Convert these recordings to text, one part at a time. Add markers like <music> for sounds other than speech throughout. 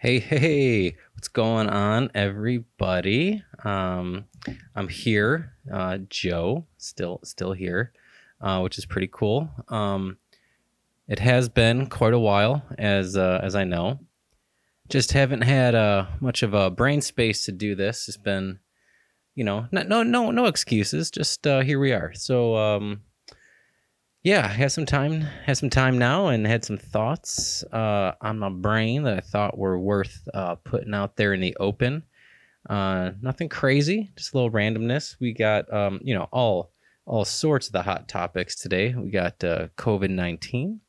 Hey, hey, what's going on, everybody? Um, I'm here, uh, Joe, still, still here, uh, which is pretty cool. Um, it has been quite a while, as uh, as I know. Just haven't had uh, much of a brain space to do this. It's been, you know, no, no, no, no excuses. Just uh, here we are. So, um, yeah, I had some time, had some time now, and had some thoughts uh, on my brain that I thought were worth uh, putting out there in the open. Uh, nothing crazy, just a little randomness. We got, um, you know, all all sorts of the hot topics today. We got uh, COVID nineteen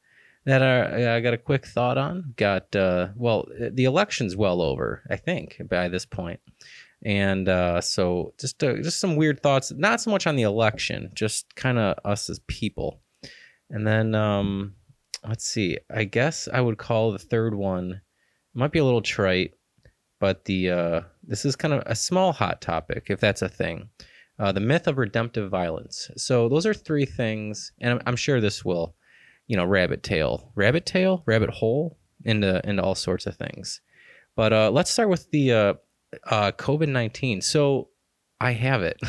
that I got a quick thought on. Got uh, well, the election's well over, I think, by this point. point, and uh, so just uh, just some weird thoughts. Not so much on the election, just kind of us as people and then um, let's see. I guess I would call the third one. It might be a little trite, but the uh, this is kind of a small hot topic, if that's a thing. Uh, the myth of redemptive violence. So those are three things, and I'm, I'm sure this will, you know, rabbit tail, rabbit tail, rabbit hole into into all sorts of things. But uh, let's start with the uh, uh, COVID nineteen. So I have it.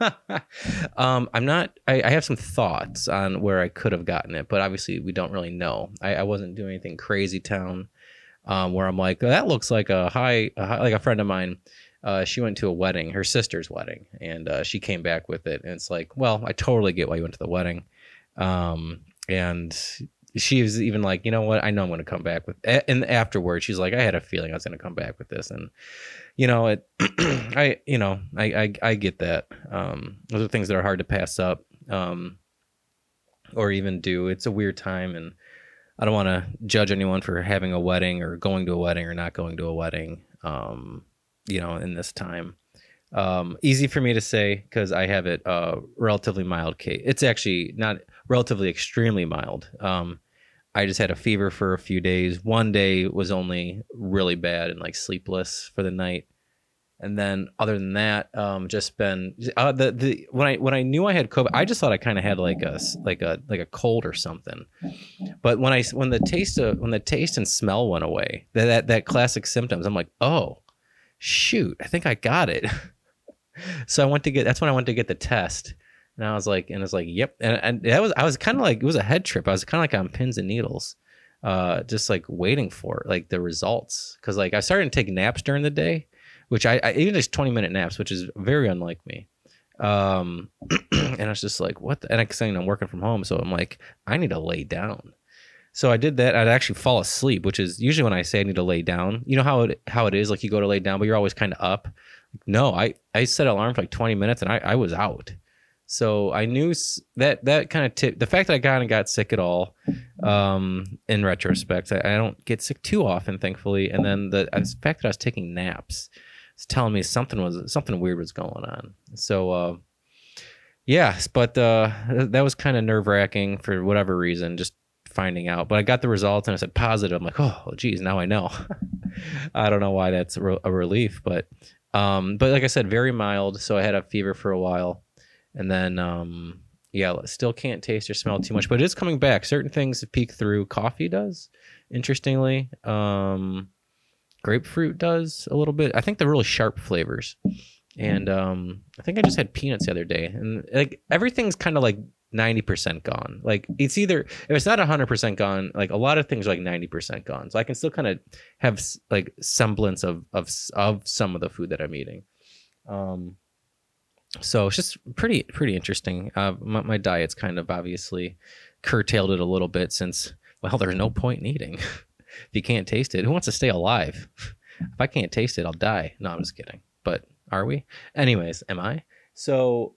<laughs> um, I'm not. I, I, have some thoughts on where I could have gotten it, but obviously we don't really know. I, I wasn't doing anything crazy town, um, where I'm like, that looks like a high, a high, like a friend of mine. Uh, she went to a wedding, her sister's wedding, and uh, she came back with it. And it's like, well, I totally get why you went to the wedding. Um, and she was even like, you know what? I know I'm going to come back with. And afterwards, she's like, I had a feeling I was going to come back with this, and you know, it, <clears throat> I, you know, I, I, I get that. Um, those are things that are hard to pass up, um, or even do. It's a weird time, and I don't want to judge anyone for having a wedding or going to a wedding or not going to a wedding. Um, you know, in this time, um, easy for me to say because I have it uh, relatively mild case. It's actually not relatively extremely mild. Um, I just had a fever for a few days. One day was only really bad and like sleepless for the night. And then other than that, um, just been uh, the the when I when I knew I had COVID, I just thought I kind of had like a like a like a cold or something. But when I when the taste of when the taste and smell went away, that that, that classic symptoms, I'm like, oh, shoot, I think I got it. <laughs> so I went to get that's when I went to get the test and I was like, and it's like, yep. And, and that was, I was kind of like, it was a head trip. I was kind of like on pins and needles, uh, just like waiting for like the results. Cause like I started to take naps during the day, which I, I even just 20 minute naps, which is very unlike me. Um, <clears throat> and I was just like, what? The? And I'm saying I'm working from home. So I'm like, I need to lay down. So I did that. I'd actually fall asleep, which is usually when I say I need to lay down. You know how it how it is, like you go to lay down, but you're always kind of up. No, I I set an alarm for like 20 minutes, and I I was out. So I knew that that kind of tip the fact that I kind of got sick at all. Um, in retrospect, I, I, don't get sick too often, thankfully. And then the, the fact that I was taking naps, it's telling me something was something weird was going on. So, uh, yes, but uh, that was kind of nerve wracking for whatever reason, just finding out. But I got the results and I said positive. I'm like, oh, geez, now I know. <laughs> I don't know why that's a, relief, but um, but like I said, very mild. So I had a fever for a while and then um, yeah, still can't taste or smell too much, but it is coming back. Certain things peek through. Coffee does, interestingly. Um, grapefruit does a little bit. I think the really sharp flavors. And um, I think I just had peanuts the other day, and like everything's kind of like ninety percent gone. Like it's either if it's not hundred percent gone, like a lot of things are like ninety percent gone. So I can still kind of have like semblance of of of some of the food that I'm eating. Um, so it's just pretty pretty interesting. Uh, my, my, diet's kind of obviously curtailed it a little bit since well, there's no point in eating <laughs> if you can't taste it. Who wants to stay alive? <laughs> if I can't taste it, I'll die. No, I'm just kidding. But are we? Anyways, am I? So,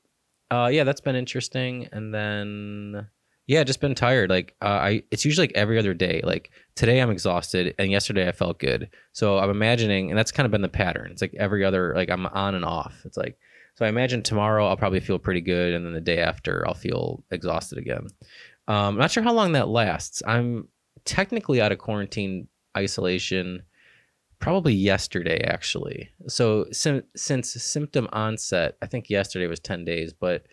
uh, yeah, that's been interesting. And then yeah, just been tired. Like uh, I, it's usually like every other day. Like today I'm exhausted, and yesterday I felt good. So I'm imagining, and that's kind of been the pattern. It's like every other, like I'm on and off. It's like so I imagine tomorrow I'll probably feel pretty good, and then the day after I'll feel exhausted again. Um, I'm not sure how long that lasts. I'm technically out of quarantine isolation probably yesterday actually. So sim- since symptom onset, I think yesterday was 10 days, but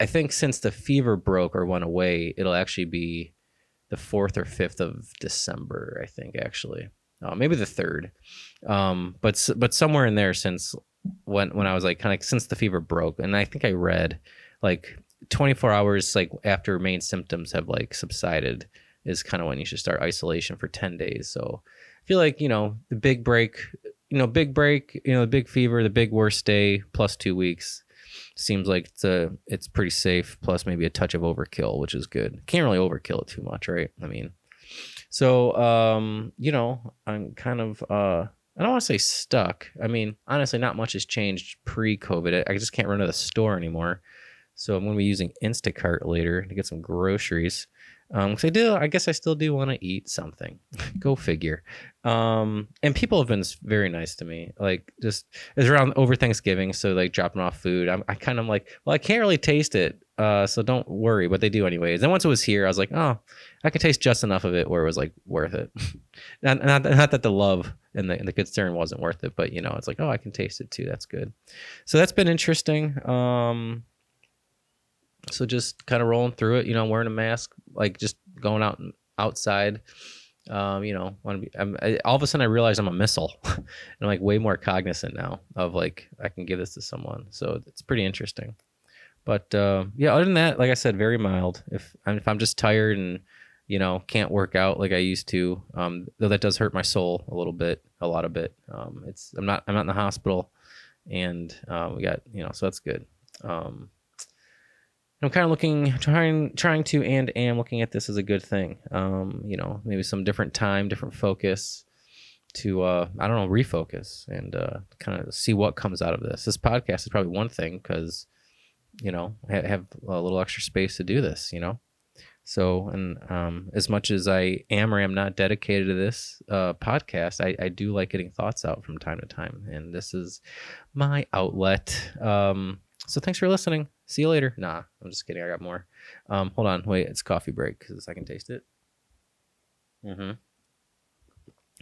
I think since the fever broke or went away, it'll actually be the 4th or 5th of December, I think actually. uh, maybe the third. Um, but but somewhere in there since when when I was like kind of since the fever broke, and I think I read like 24 hours like after main symptoms have like subsided is kind of when you should start isolation for 10 days. So I feel like you know the big break, you know, big break, you know, the big fever, the big worst day plus two weeks seems like it's a it's pretty safe plus maybe a touch of overkill which is good can't really overkill it too much right i mean so um you know i'm kind of uh i don't want to say stuck i mean honestly not much has changed pre-covid i just can't run to the store anymore so i'm going to be using instacart later to get some groceries um, cause I do, I guess I still do want to eat something. <laughs> Go figure. Um, and people have been very nice to me. Like just it's around over Thanksgiving, so like dropping off food. I'm, I kind of like, well, I can't really taste it, uh, so don't worry. But they do anyways. Then once it was here, I was like, oh, I could taste just enough of it where it was like worth it. <laughs> not, not, not that the love and the, and the concern wasn't worth it, but you know, it's like, oh, I can taste it too. That's good. So that's been interesting. Um, so just kind of rolling through it, you know, wearing a mask, like just going out outside. Um, you know, want to be. I'm, I, all of a sudden, I realized I'm a missile, <laughs> and I'm like way more cognizant now of like I can give this to someone. So it's pretty interesting. But uh, yeah, other than that, like I said, very mild. If I'm, if I'm just tired and you know can't work out like I used to, um, though that does hurt my soul a little bit, a lot of bit. Um, it's I'm not I'm not in the hospital, and uh, we got you know so that's good. Um, I'm kind of looking, trying, trying to, and am looking at this as a good thing. Um, you know, maybe some different time, different focus to, uh, I don't know, refocus and uh, kind of see what comes out of this. This podcast is probably one thing because, you know, I have a little extra space to do this. You know, so and um, as much as I am or am not dedicated to this uh, podcast, I, I do like getting thoughts out from time to time, and this is my outlet. Um, so thanks for listening. See you later. Nah, I'm just kidding. I got more. Um, hold on. Wait, it's coffee break because I can taste it. Mm-hmm.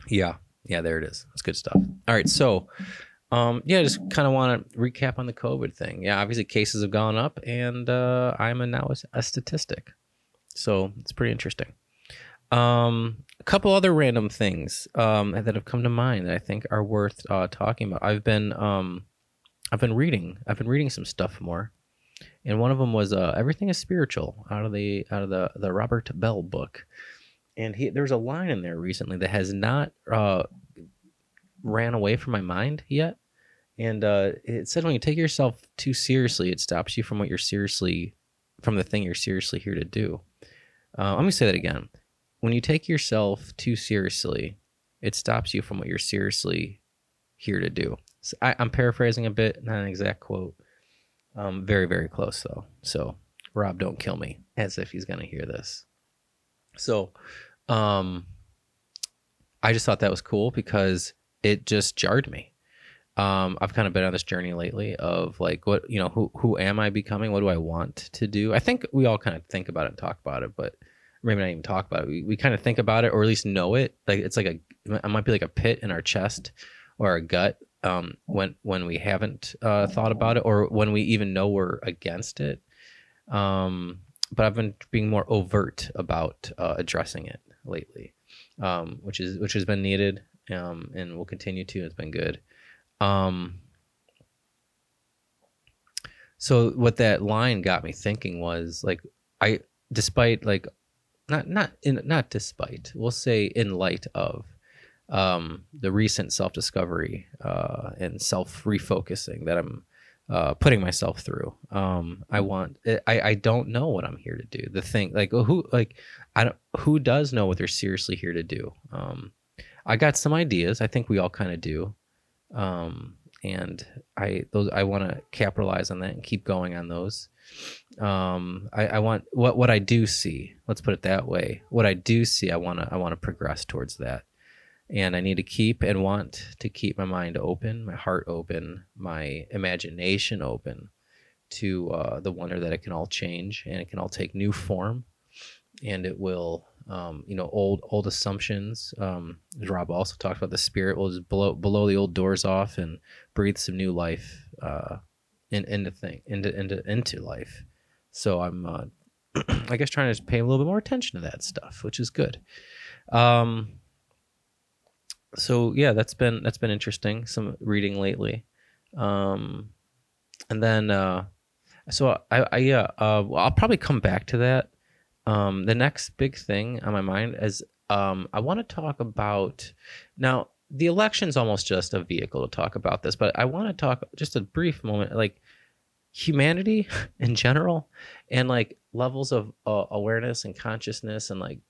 Yeah. Yeah, there it is. It's good stuff. All right. So, um, yeah, just kind of want to recap on the COVID thing. Yeah, obviously cases have gone up, and uh, I'm a, now a statistic. So it's pretty interesting. Um, a couple other random things um, that have come to mind that I think are worth uh, talking about. I've been um, I've been reading. I've been reading some stuff more, and one of them was uh, "Everything Is Spiritual" out of the out of the the Robert Bell book. And he there's a line in there recently that has not uh, ran away from my mind yet. And uh, it said when you take yourself too seriously, it stops you from what you're seriously from the thing you're seriously here to do. Uh, let me say that again. When you take yourself too seriously, it stops you from what you're seriously here to do. So I, I'm paraphrasing a bit, not an exact quote. Um, very, very close though. So, Rob, don't kill me, as if he's gonna hear this. So, um, I just thought that was cool because it just jarred me. Um, I've kind of been on this journey lately of like, what you know, who who am I becoming? What do I want to do? I think we all kind of think about it and talk about it, but maybe not even talk about it. We, we kind of think about it or at least know it. Like it's like a it might be like a pit in our chest or our gut um, when when we haven't uh, thought about it or when we even know we're against it. Um, but I've been being more overt about uh, addressing it lately, um, which is which has been needed um, and will continue to. It's been good. Um, so what that line got me thinking was like I, despite like, not not in not despite we'll say in light of um, the recent self discovery uh, and self refocusing that I'm uh, putting myself through. Um, I want. I I don't know what I'm here to do. The thing, like who, like I don't. Who does know what they're seriously here to do? Um, I got some ideas. I think we all kind of do. Um, and I those I want to capitalize on that and keep going on those. Um, I, I want what what I do see. Let's put it that way. What I do see, I want to I want to progress towards that and I need to keep and want to keep my mind open, my heart open, my imagination open to uh, the wonder that it can all change and it can all take new form, and it will, um, you know, old old assumptions. Um, Rob also talked about the spirit will just blow blow the old doors off and breathe some new life uh, in, into thing into into into life. So I'm, uh, <clears throat> I guess, trying to pay a little bit more attention to that stuff, which is good. Um, so yeah, that's been that's been interesting. Some reading lately, um, and then uh, so I, I yeah, uh, well, I'll probably come back to that. Um, the next big thing on my mind is um, I want to talk about now. The election's almost just a vehicle to talk about this, but I want to talk just a brief moment, like humanity <laughs> in general, and like levels of uh, awareness and consciousness, and like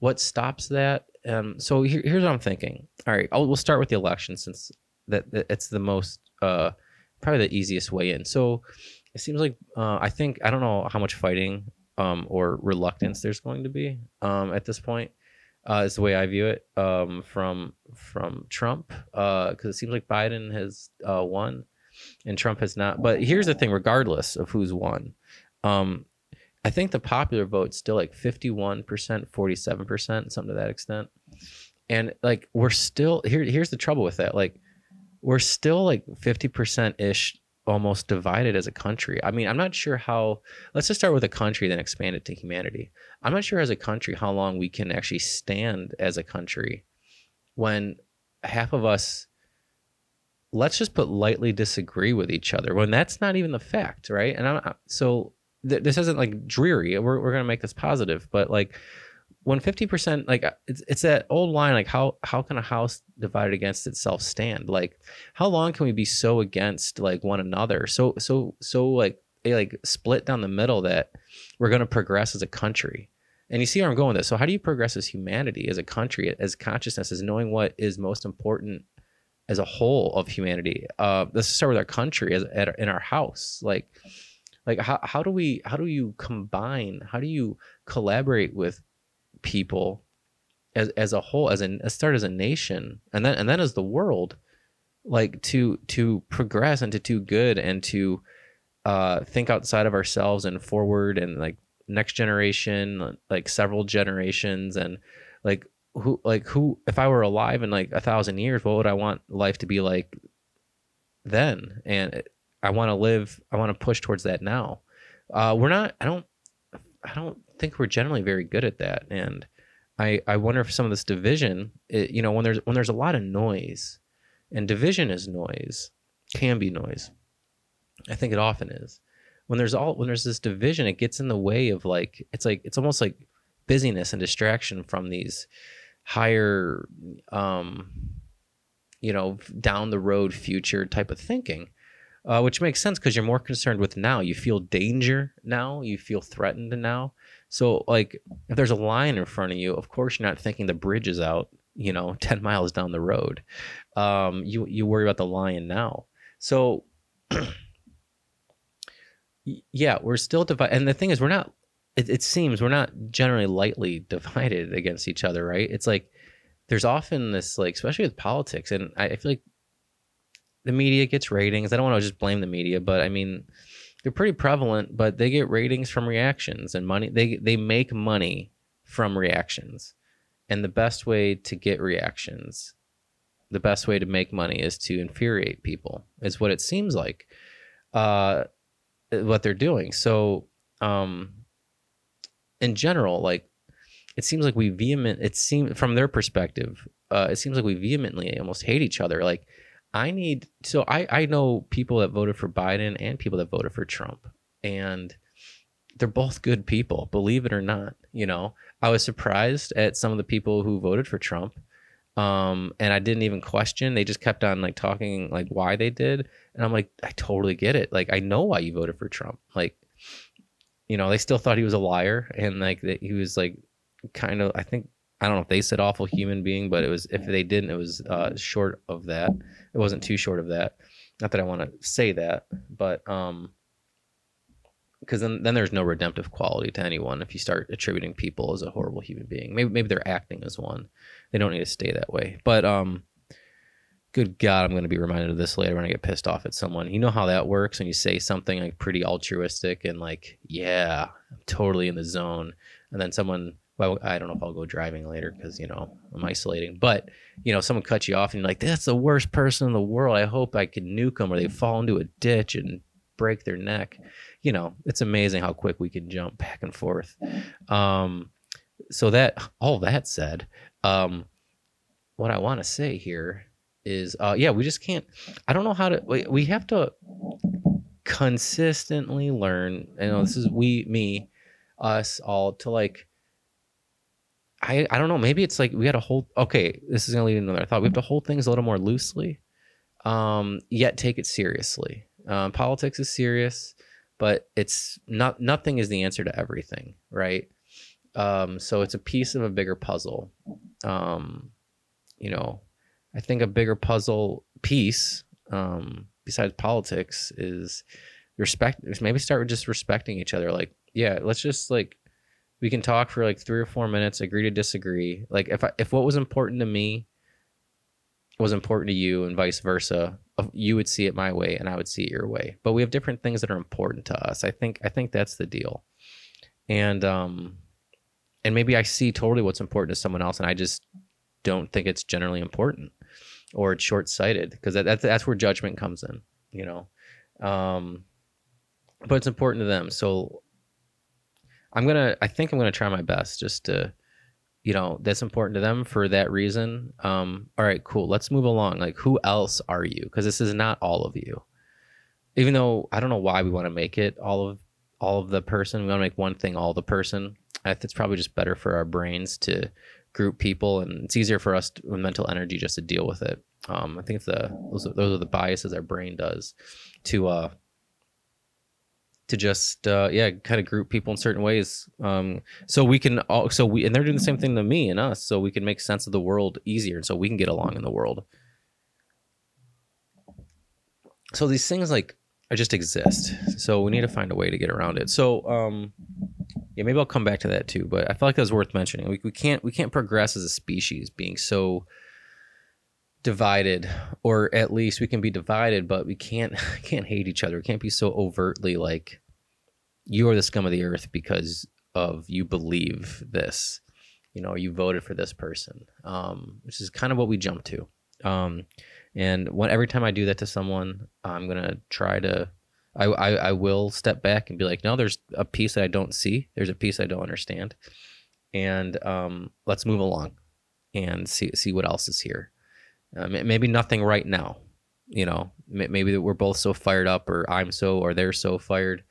what stops that. Um, so here, here's what I'm thinking. All right, I'll, we'll start with the election since that, that it's the most uh, probably the easiest way in. So it seems like uh, I think I don't know how much fighting um, or reluctance there's going to be um, at this point. Uh, is the way I view it um, from from Trump because uh, it seems like Biden has uh, won and Trump has not. But here's the thing: regardless of who's won, um, I think the popular vote's still like 51%, 47%, something to that extent. And like we're still here here's the trouble with that. Like we're still like 50% ish almost divided as a country. I mean, I'm not sure how let's just start with a country then expand it to humanity. I'm not sure as a country how long we can actually stand as a country when half of us let's just put lightly disagree with each other when that's not even the fact, right? And I'm so th- this isn't like dreary. We're we're going to make this positive, but like when 50% like it's, it's that old line like how how can a house divided against itself stand? Like how long can we be so against like one another? So so so like like split down the middle that we're going to progress as a country. And you see where i'm going with this. So how do you progress as humanity as a country as consciousness as knowing what is most important as a whole of humanity? Uh let's start with our country as at, in our house. Like like how, how do we how do you combine how do you collaborate with people as as a whole, as a start as a nation, and then and then as the world, like to to progress and to do good and to uh, think outside of ourselves and forward and like next generation, like several generations, and like who like who if I were alive in like a thousand years, what would I want life to be like then? And I want to live. I want to push towards that now. Uh, we're not. I don't. I don't think we're generally very good at that. And I, I wonder if some of this division, it, you know, when there's when there's a lot of noise, and division is noise, can be noise. I think it often is. When there's all when there's this division, it gets in the way of like it's like it's almost like busyness and distraction from these higher um you know down the road future type of thinking uh, which makes sense because you're more concerned with now you feel danger now you feel threatened now so like if there's a lion in front of you, of course you're not thinking the bridge is out, you know, <laughs> 10 miles down the road. Um, you you worry about the lion now. So <clears throat> yeah, we're still divided. And the thing is, we're not. It, it seems we're not generally lightly <laughs> divided against each other, right? It's like there's often this like, especially with politics, and I feel like the media gets ratings. I don't want to just blame the media, but I mean, they're pretty prevalent, but they get ratings from reactions and money. They they make money from reactions, and the best way to get reactions, the best way to make money is to infuriate people. Is what it seems like, uh, what they're doing. So, um, in general, like it seems like we vehement. It seems from their perspective, uh, it seems like we vehemently almost hate each other. Like I need so I I know people that voted for Biden and people that voted for Trump and they're both good people, believe it or not, you know. I was surprised at some of the people who voted for Trump. Um, and I didn't even question. They just kept on like talking like why they did. And I'm like, I totally get it. Like I know why you voted for Trump. Like, you know, they still thought he was a liar and like that he was like kind of I think I don't know if they said awful human being, but it was if they didn't, it was uh, short of that. It wasn't too short of that. Not that I want to say that, but um, because then then there's no redemptive quality to anyone if you start attributing people as a horrible human being. Maybe maybe they're acting as one. They don't need to stay that way. But um, good God, I'm going to be reminded of this later when I get pissed off at someone. You know how that works when you say something like pretty altruistic and like, yeah, I'm totally in the zone, and then someone well, I don't know if I'll go driving later because you know I'm isolating. But you know, someone cuts you off and you're like, "That's the worst person in the world." I hope I can nuke them or they fall into a ditch and break their neck. You know, it's amazing how quick we can jump back and forth. Um, so that all that said, um, what I want to say here is, uh, yeah, we just can't. I don't know how to. We, we have to consistently learn. You know, this is we, me, us all to like. I I don't know. Maybe it's like we got to hold. Okay, this is gonna lead to another thought. We have to hold things a little more loosely, um, yet take it seriously. Um, politics is serious, but it's not. Nothing is the answer to everything, right? Um, so it's a piece of a bigger puzzle. Um, you know, I think a bigger puzzle piece, um, besides politics, is respect. Maybe start with just respecting each other. Like, yeah, let's just like we can talk for like three or four minutes, agree to disagree. Like, if I, if what was important to me was important to you, and vice versa, you would see it my way, and I would see it your way. But we have different things that are important to us. I think I think that's the deal. And um, and maybe I see totally what's important to someone else, and I just don't think it's generally important or it's short sighted because that, that's that's where judgment comes in, you know. Um, but it's important to them, so I'm gonna. I think I'm gonna try my best just to, you know, that's important to them for that reason. Um, all right, cool. Let's move along. Like, who else are you? Because this is not all of you. Even though I don't know why we want to make it all of all of the person. We want to make one thing all the person. It's probably just better for our brains to group people, and it's easier for us to, with mental energy just to deal with it. Um, I think it's the those are, those are the biases our brain does to uh to just uh yeah kind of group people in certain ways um so we can all so we and they're doing the same thing to me and us so we can make sense of the world easier and so we can get along in the world so these things like I just exist so we need to find a way to get around it so um yeah, maybe I'll come back to that too. But I feel like that's worth mentioning. We, we can't we can't progress as a species being so divided, or at least we can be divided, but we can't <laughs> can't hate each other. We can't be so overtly like you are the scum of the earth because of you believe this. You know, you voted for this person, um, which is kind of what we jump to. Um, and when every time I do that to someone, I'm gonna try to I, I, I will step back and be like, no, there's a piece that I don't see. There's a piece I don't understand, and um, let's move along and see see what else is here. Uh, maybe nothing right now. You know, maybe that we're both so fired up, or I'm so, or they're so fired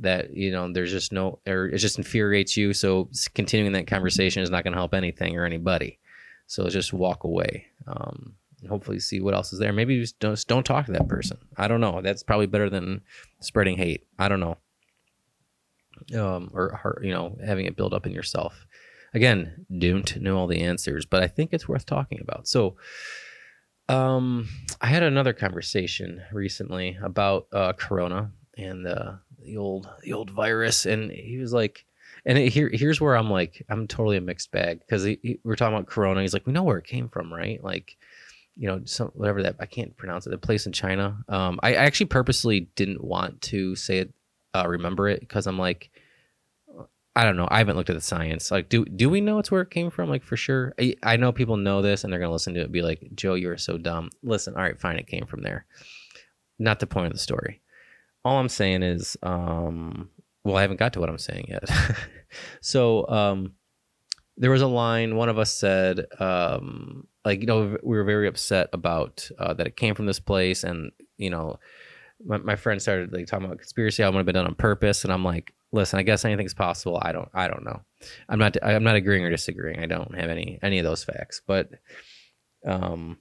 that you know there's just no, or it just infuriates you. So continuing that conversation is not going to help anything or anybody. So just walk away. Um, hopefully see what else is there. Maybe just don't, just don't talk to that person. I don't know. That's probably better than spreading hate. I don't know. Um, or, you know, having it build up in yourself. Again, don't know all the answers, but I think it's worth talking about. So, um, I had another conversation recently about uh, Corona and uh, the old the old virus, and he was like, and here here's where I'm like, I'm totally a mixed bag because we're talking about Corona. He's like, we know where it came from, right? Like, you know, some whatever that I can't pronounce it. The place in China. Um, I, I actually purposely didn't want to say it, uh, remember it because I'm like, I don't know. I haven't looked at the science. Like, do do we know it's where it came from? Like for sure. I, I know people know this and they're gonna listen to it be like, Joe, you're so dumb. Listen, all right, fine, it came from there. Not the point of the story. All I'm saying is, um, well, I haven't got to what I'm saying yet. <laughs> so, um, there was a line one of us said, um, like you know we were very upset about uh, that it came from this place and you know my, my friend started like talking about conspiracy album have been done on purpose. And i'm like listen i guess anything's possible. I don't i don't know. I'm not i'm not agreeing or disagreeing. I don't have any any of those facts. But um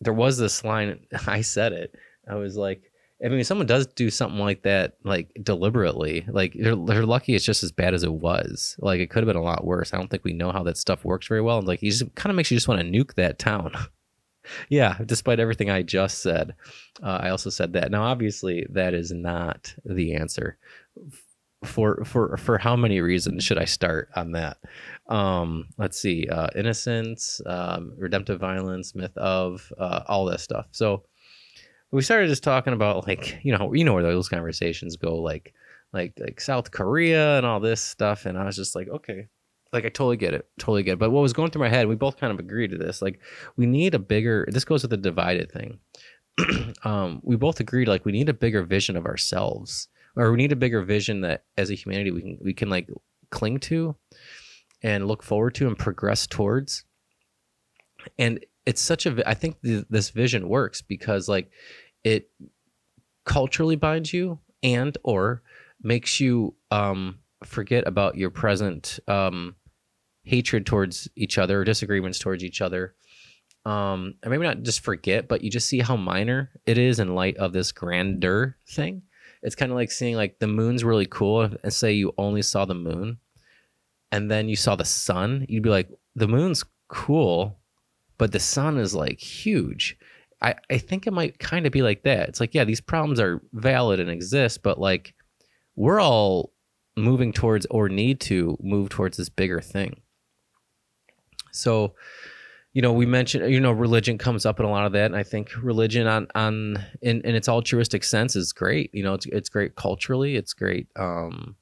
there was this line <laughs> i said it. I was like I mean, someone does do something like that, like deliberately, like they're, they're lucky it's just as bad as it was. Like it could have been a lot worse. I don't think we know how that stuff works very well. And like, he just kind of makes you just want to nuke that town. <laughs> yeah, despite everything I just said, uh, I also said that. Now, obviously, that is not the answer. For for for how many reasons should I start on that? Um, let's see, uh, innocence, um, redemptive violence, myth of, uh, all this stuff. So we started just talking about like you know you know where those conversations go like like like South Korea and all this stuff. And I was just like okay like I totally get it totally get it. But what was going through my head we both kind of agreed to this like we need a bigger this goes with the divided thing. <clears throat> Um we both agreed like we need a bigger vision of ourselves or we need a bigger vision that as a humanity we can we can like cling to and look forward to and progress towards. And it's such a i think th- this vision works because like it culturally binds you and or makes you um forget about your present um hatred towards each other or disagreements towards each other. Um and maybe not just forget but you just see how minor it is in light of this grandeur thing. It's kind of like seeing like the moon's really cool and say you only saw the moon and then you saw the sun you'd be like the moon's cool but the sun is like huge. I i think it might kind of be like that. It's like yeah these problems are valid and exist but like we're all moving towards or need to move towards this bigger thing. So you know we mentioned you know religion comes up in a lot of that and i think religion on on in, in its altruistic sense is great. You know it's, it's great culturally it's great um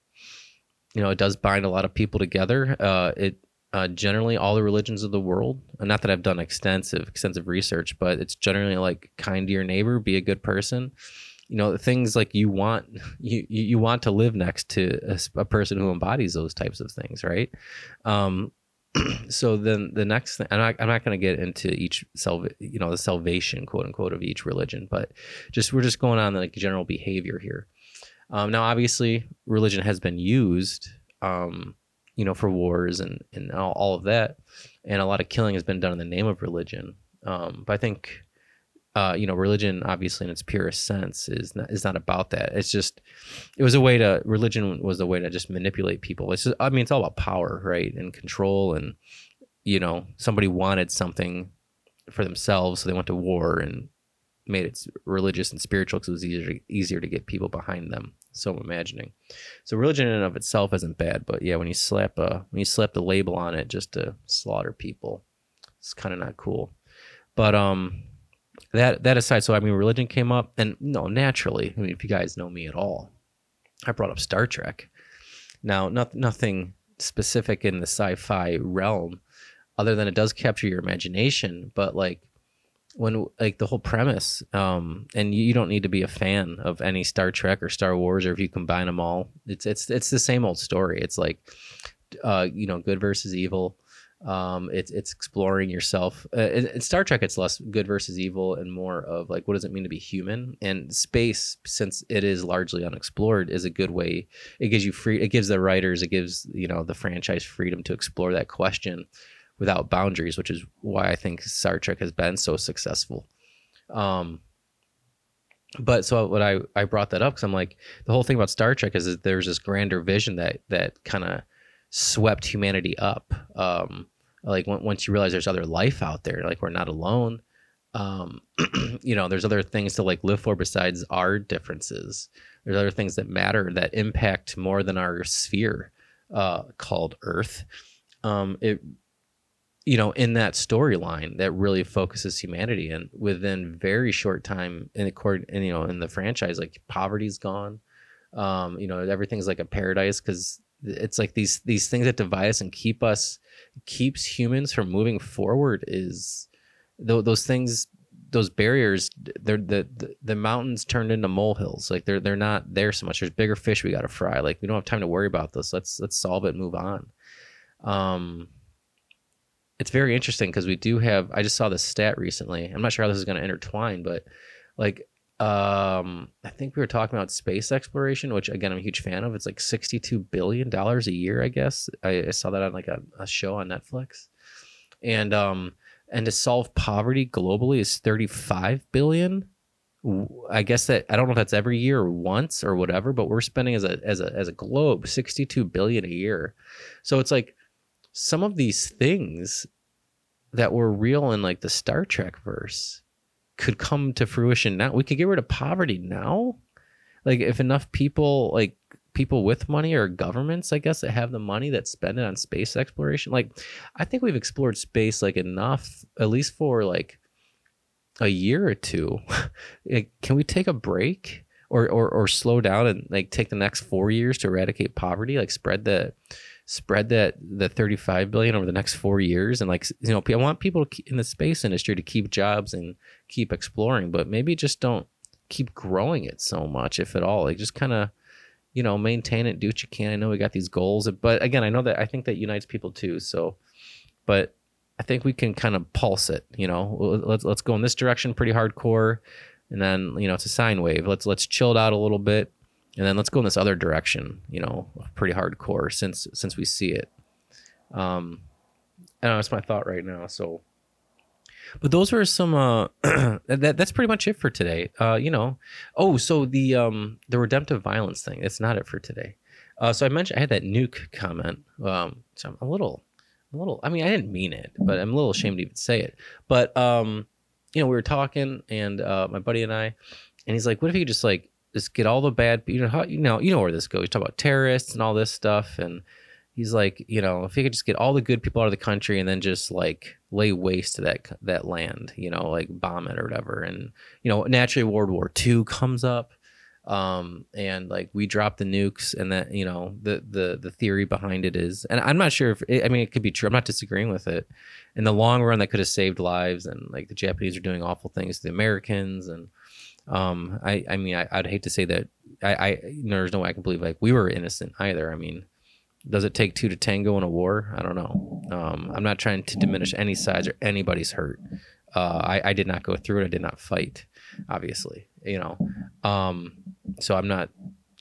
you know it does bind a lot of people together. Uh it uh, generally all the religions of the world not that i've done extensive extensive research but it's generally like kind to your neighbor be a good person you know things like you want <laughs> you you want to live next to a, a person who embodies those types of things right um <clears throat> so then the next thing, I'm not, I'm not going to get into each self, you know, the salvation quote unquote of each religion, but just we're just going on like general behavior here. Um, now, obviously, religion has been used, um, you know, for wars and and all, all, of that, and a lot of killing has been done in the name of religion. Um, but I think uh, you know, religion, obviously in its purest sense, is not, is not about that. It's just, it was a way to, religion was a way to just manipulate people. It's just, I mean, it's all about power, right, and control, and you know, somebody wanted something for themselves, so they went to war and made it religious and spiritual because it was easier to, easier to get people behind them. So I'm imagining. So religion in and of itself isn't bad, but yeah, when you slap a when you slap the label on it just to slaughter people, it's kind of not cool. But um, that that aside, so I mean, religion came up, and no, naturally, I mean, if you guys know me at all, I brought up Star Trek. Now, not, nothing specific in the sci-fi realm, other than it does capture your imagination. But like when like the whole premise, um, and you, you don't need to be a fan of any Star Trek or Star Wars, or if you combine them all, it's it's it's the same old story. It's like, uh, you know, good versus evil um, it's it's exploring yourself. Uh, in, in, Star Trek, it's less good versus evil and more of like what does it mean to be human. And space, since it is largely unexplored, is a good way. It gives you free. It gives the writers, it gives you know the franchise freedom to explore that question without boundaries, which is why I think Star Trek has been so successful. Um, but so what I I brought that up because I'm like the whole thing about Star Trek is that there's this grander vision that that kind of swept humanity up. Um, like once you realize there's other life out there, like we're not alone. Um, <clears throat> you know, there's other things to like live for besides our differences. There's other things that matter that impact more than our sphere, uh, called Earth. Um, it, you know, in that storyline that really focuses humanity, and within very short time, in the and you know, in the franchise, like poverty's gone. Um, you know, everything's like a paradise because it's like these these things that divide us and keep us keeps humans from moving forward is th- those things those barriers they're the, the, the mountains turned into molehills. Like they're they're not there so much. There's bigger fish we got to fry. Like we don't have time to worry about this. Let's let's solve it move on. Um it's very interesting because we do have i just saw this stat recently. I'm not sure how this is going to intertwine but like um i think we were talking about space exploration which again i'm a huge fan of. It's like 62 billion dollars a year i guess. I, I, saw that on like a, a show on netflix. And um and to solve poverty globally is 35 billion. I guess that i don't know if that's every year or once or whatever but we're spending as a as a as a globe 62 billion a year. So it's like some of these things that were real in like the star trek verse could come to fruition now. We could get rid of poverty now. Like if enough people like people with money or governments, I guess, that have the money that spend it on space exploration. Like I think we've explored space like enough, at least for like a year or two. <laughs> like, can we take a break? Or, or, or slow down and like take the next four years to eradicate poverty like spread the spread that the 35 billion over the next four years and like you know i want people in the space industry to keep jobs and keep exploring but maybe just don't keep growing it so much if at all like just kind of you know maintain it do what you can i know we got these goals uh, but again i know that i think that unites people too so but I think we can kind of pulse it. You know, let's let's go in this direction pretty hardcore, and then you know it's a sine wave. Let's let's chill it out a little bit, and then let's go in this other direction. You know, pretty hardcore since since we see it. Um, I don't know. That's my thought right now. So, but those were some. Uh, <clears throat> that that's pretty much it for today. Uh, you know. Oh, so the um the redemptive violence thing. It's not it for today. Uh, so I mentioned I had that nuke comment. Um, so I'm a little, a little. I mean, I didn't mean it, but I'm a little ashamed to even say it. But um, you know, we were talking, and uh, my buddy and I, and he's like, "What if you just like just get all the bad, you know, how, you know, you know where this goes? You talk about terrorists and all this stuff, and he's like, you know, if he could just get all the good people out of the country and then just like lay waste to that that land, you know, like bomb it or whatever, and you know, naturally World War II comes up, um, and like we drop the nukes, and that you know, the the the theory behind it is, and I'm not sure if I mean it could be true. I'm not disagreeing with it. In the long run, that could have saved lives, and like the Japanese are doing awful things to the Americans, and um, I I mean I, would hate to say that I I there's no way I can believe like we were innocent either. I mean does it take two to tango in a war? I don't know. Um, I'm not trying to diminish any sides or anybody's hurt. Uh, I, I, did not go through it. I did not fight, obviously. You know, um, so I'm not.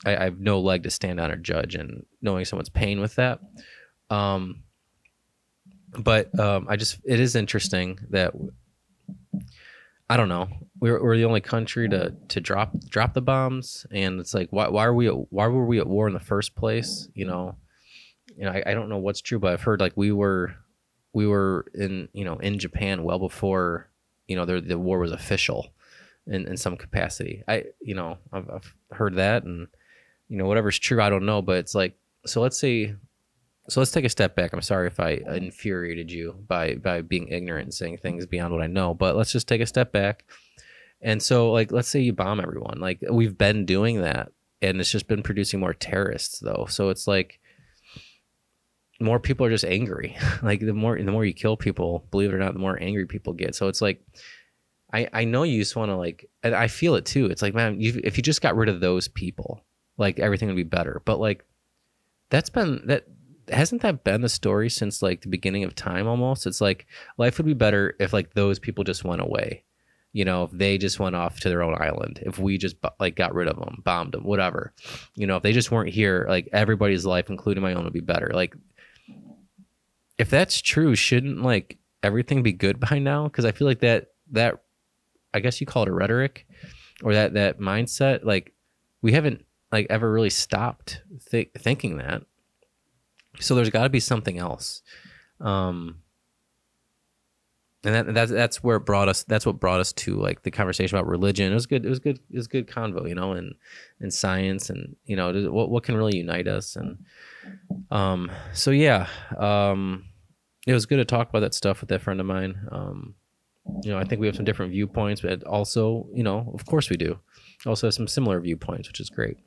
I, I, have no leg to stand on or judge, and knowing someone's pain with that. Um, but um, I just it is interesting that I don't know. We're, we're the only country to to drop drop the bombs, and it's like why why are we why were we at war in the first place? You know you know, I, I don't know what's true, but I've heard like we were we were in you know in Japan well before you know the the war was official in, in some capacity. I you know I've, I've heard that and you know whatever's true I don't know, but it's like so let's say so let's take a step back. I'm sorry if I infuriated you by by being ignorant and saying things beyond what I know, but let's just take a step back. And so like let's say you bomb everyone. Like we've been doing that and it's just been producing more terrorists though. So it's like more people are just angry. <laughs> like the more the more you kill people, believe it or not, the more angry people get. So it's like I I know you just want to like and I feel it too. It's like man, you, if you just got rid of those people, like everything would be better. But like that's been that hasn't that been the story since like the beginning of time almost? It's like life would be better if like those people just went away. You know, if they just went off to their own island, if we just like got rid of them, bombed them, whatever. You know, if they just weren't here, like everybody's life, including my own, would be better. Like if that's true, shouldn't like everything be good by now? Because I feel like that that I guess you call it a rhetoric or that that mindset. Like we haven't like ever really stopped th- thinking that. So there's got to be something else. Um, and that that's that's where it brought us. That's what brought us to like the conversation about religion. It was good. It was good. It was good convo, you know, and and science, and you know, what what can really unite us, and um, so yeah, um, it was good to talk about that stuff with that friend of mine. Um, you know, I think we have some different viewpoints, but also, you know, of course we do. Also have some similar viewpoints, which is great.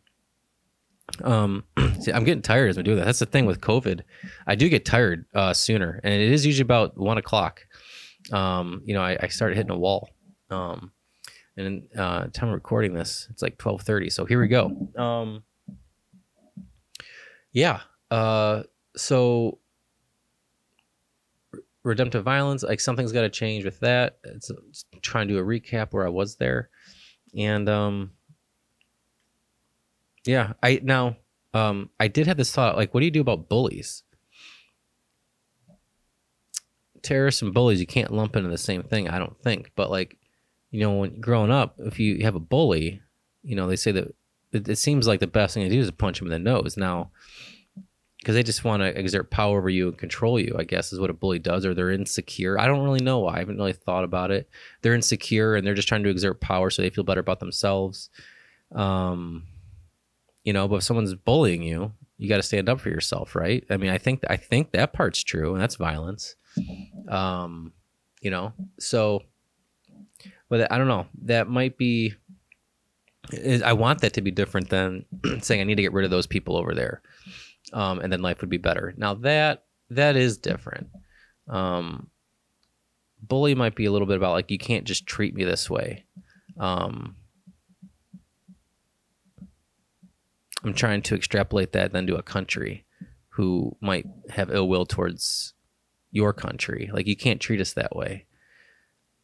Um, <clears throat> see, I'm getting tired as we do that. That's the thing with COVID. I do get tired uh, sooner, and it is usually about one o'clock. Um, you know, I, I started hitting a wall. Um, and uh, time of recording this, it's like 12:30. So here we go. Um, yeah. Uh, so redemptive violence like something's got to change with that it's, it's trying to do a recap where i was there and um yeah i now um i did have this thought like what do you do about bullies? Terrorists and bullies you can't lump into the same thing i don't think but like you know when growing up if you have a bully you know they say that it, it seems like the best thing to do is punch him in the nose. Now because they just want to exert power over you and control you i guess is what a bully does or they're insecure. I don't really know why i haven't really thought about it. They're insecure and they're just trying to exert power so they feel better about themselves. Um you know but if someone's bullying you you got to stand up for yourself right i mean i think i think that part's true and that's violence um you know so but i don't know that might be i want that to be different than <clears throat> saying i need to get rid of those people over there um, and then life would be better. Now that that is different. Um, bully might be a little bit about like you can't just treat me this way. Um, I'm trying to extrapolate that then to a country who might have ill will towards your country. Like you can't treat us that way.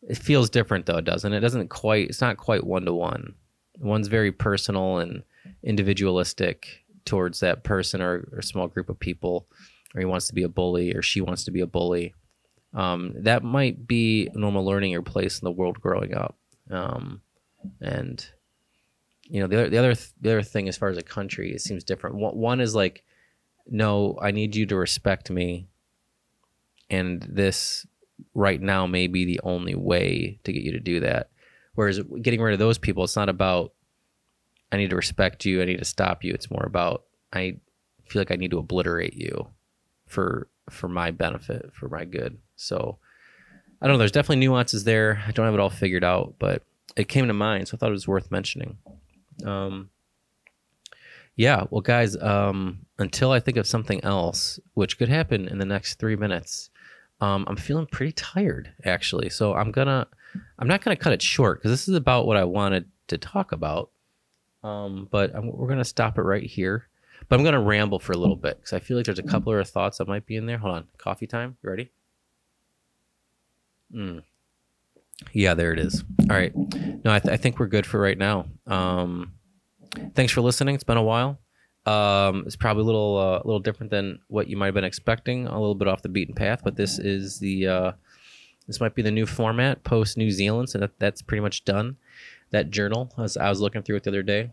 It feels different though, doesn't it? It doesn't quite. It's not quite one to one. One's very personal and individualistic towards that person or, or small group of people, or he wants to be a bully or she wants to be a bully. Um, that might be normal learning or place in the world growing up. Um, and you know the other the other th- the other thing as far as a country, it seems different. One, is like, no, I need you to respect me, and this right now may be the only way to get you to do that. Whereas getting rid of those people, it's not about I need to respect you, I need to stop you. It's more about I feel like I need to obliterate you for for my benefit, for my good. So I don't know. There's definitely nuances there. I don't have it all figured out, but it came to mind, so I thought it was worth mentioning. Um, yeah, well, guys, um, until I think of something else, which could happen in the next three minutes, um, I'm feeling pretty tired actually. So I'm gonna, I'm not gonna cut it short because this is about what I wanted to talk about. Um, but I'm, we're gonna stop it right here. But I'm gonna ramble for a little bit because I feel like there's a couple of thoughts that might be in there. Hold on, coffee time. You ready? Mm. Yeah, there it is. All right. No, I, th- I think we're good for right now. Um, thanks for listening. It's been a while. Um, it's probably a little uh, a little different than what you might have been expecting. A little bit off the beaten path, but this is the uh, this might be the new format post New Zealand. So that that's pretty much done. That journal, as I was looking through it the other day,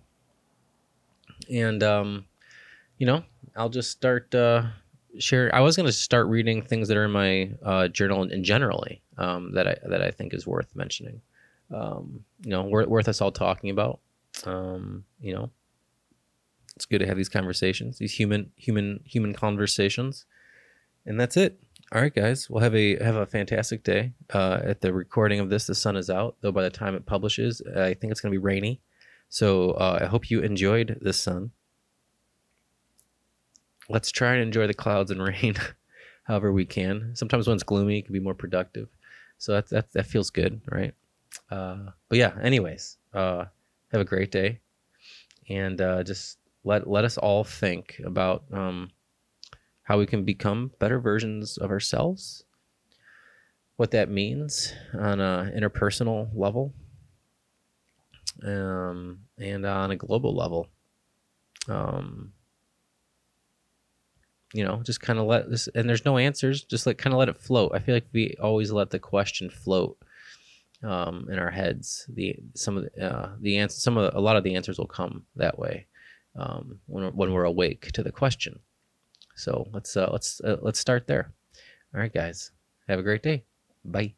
and um, you know, I'll just start uh, share. I was going to start reading things that are in my uh, journal and generally um, that I that I think is worth mentioning. Um, you know, worth, worth us all talking about. Um, you know, it's good to have these conversations, these human human human conversations, and that's it. All right, guys. We'll have a have a fantastic day. Uh, at the recording of this, the sun is out. Though by the time it publishes, I think it's going to be rainy. So uh, I hope you enjoyed the sun. Let's try and enjoy the clouds and <laughs> rain, however we can. Sometimes when it's gloomy, it can be more productive. So that that that feels good, right? Uh, but yeah. Anyways, uh, have a great day, and uh, just let let us all think about um, how we can become better versions of ourselves. What that means on a interpersonal level, um, and on a global level. Um, you know, just kind of let this, and there's no answers. Just like kind of let it float. I feel like we always let the question float um, in our heads. The some of the uh, the answer, some of the, a lot of the answers will come that way um, when when we're awake to the question. So let's uh, let's uh, let's start there. All right, guys. Have a great day. Bye.